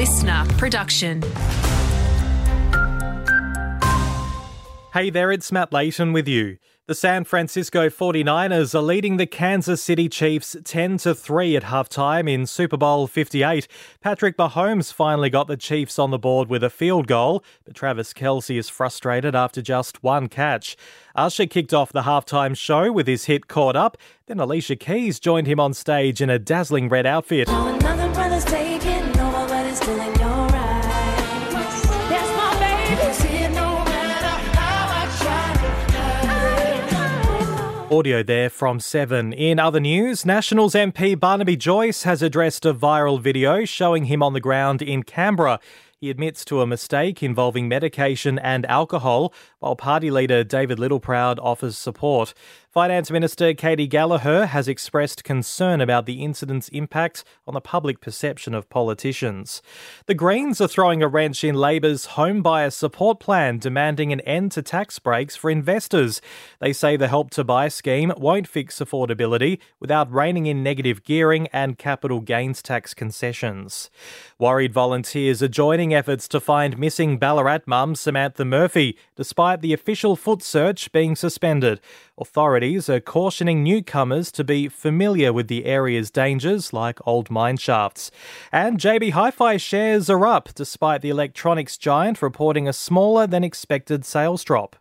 listener production. Hey there, it's Matt Layton with you. The San Francisco 49ers are leading the Kansas City Chiefs 10 to 3 at halftime in Super Bowl 58. Patrick Mahomes finally got the Chiefs on the board with a field goal, but Travis Kelce is frustrated after just one catch. Usher kicked off the halftime show with his hit Caught Up, then Alicia Keys joined him on stage in a dazzling red outfit. Audio there from Seven. In other news, Nationals MP Barnaby Joyce has addressed a viral video showing him on the ground in Canberra. He admits to a mistake involving medication and alcohol, while party leader David Littleproud offers support. Finance Minister Katy Gallagher has expressed concern about the incident's impact on the public perception of politicians. The Greens are throwing a wrench in Labor's home buyer support plan, demanding an end to tax breaks for investors. They say the Help to Buy scheme won't fix affordability without reining in negative gearing and capital gains tax concessions. Worried volunteers are joining efforts to find missing Ballarat mum Samantha Murphy, despite the official foot search being suspended. Authorities are cautioning newcomers to be familiar with the area's dangers, like old mine shafts. And JB Hi Fi shares are up, despite the electronics giant reporting a smaller than expected sales drop.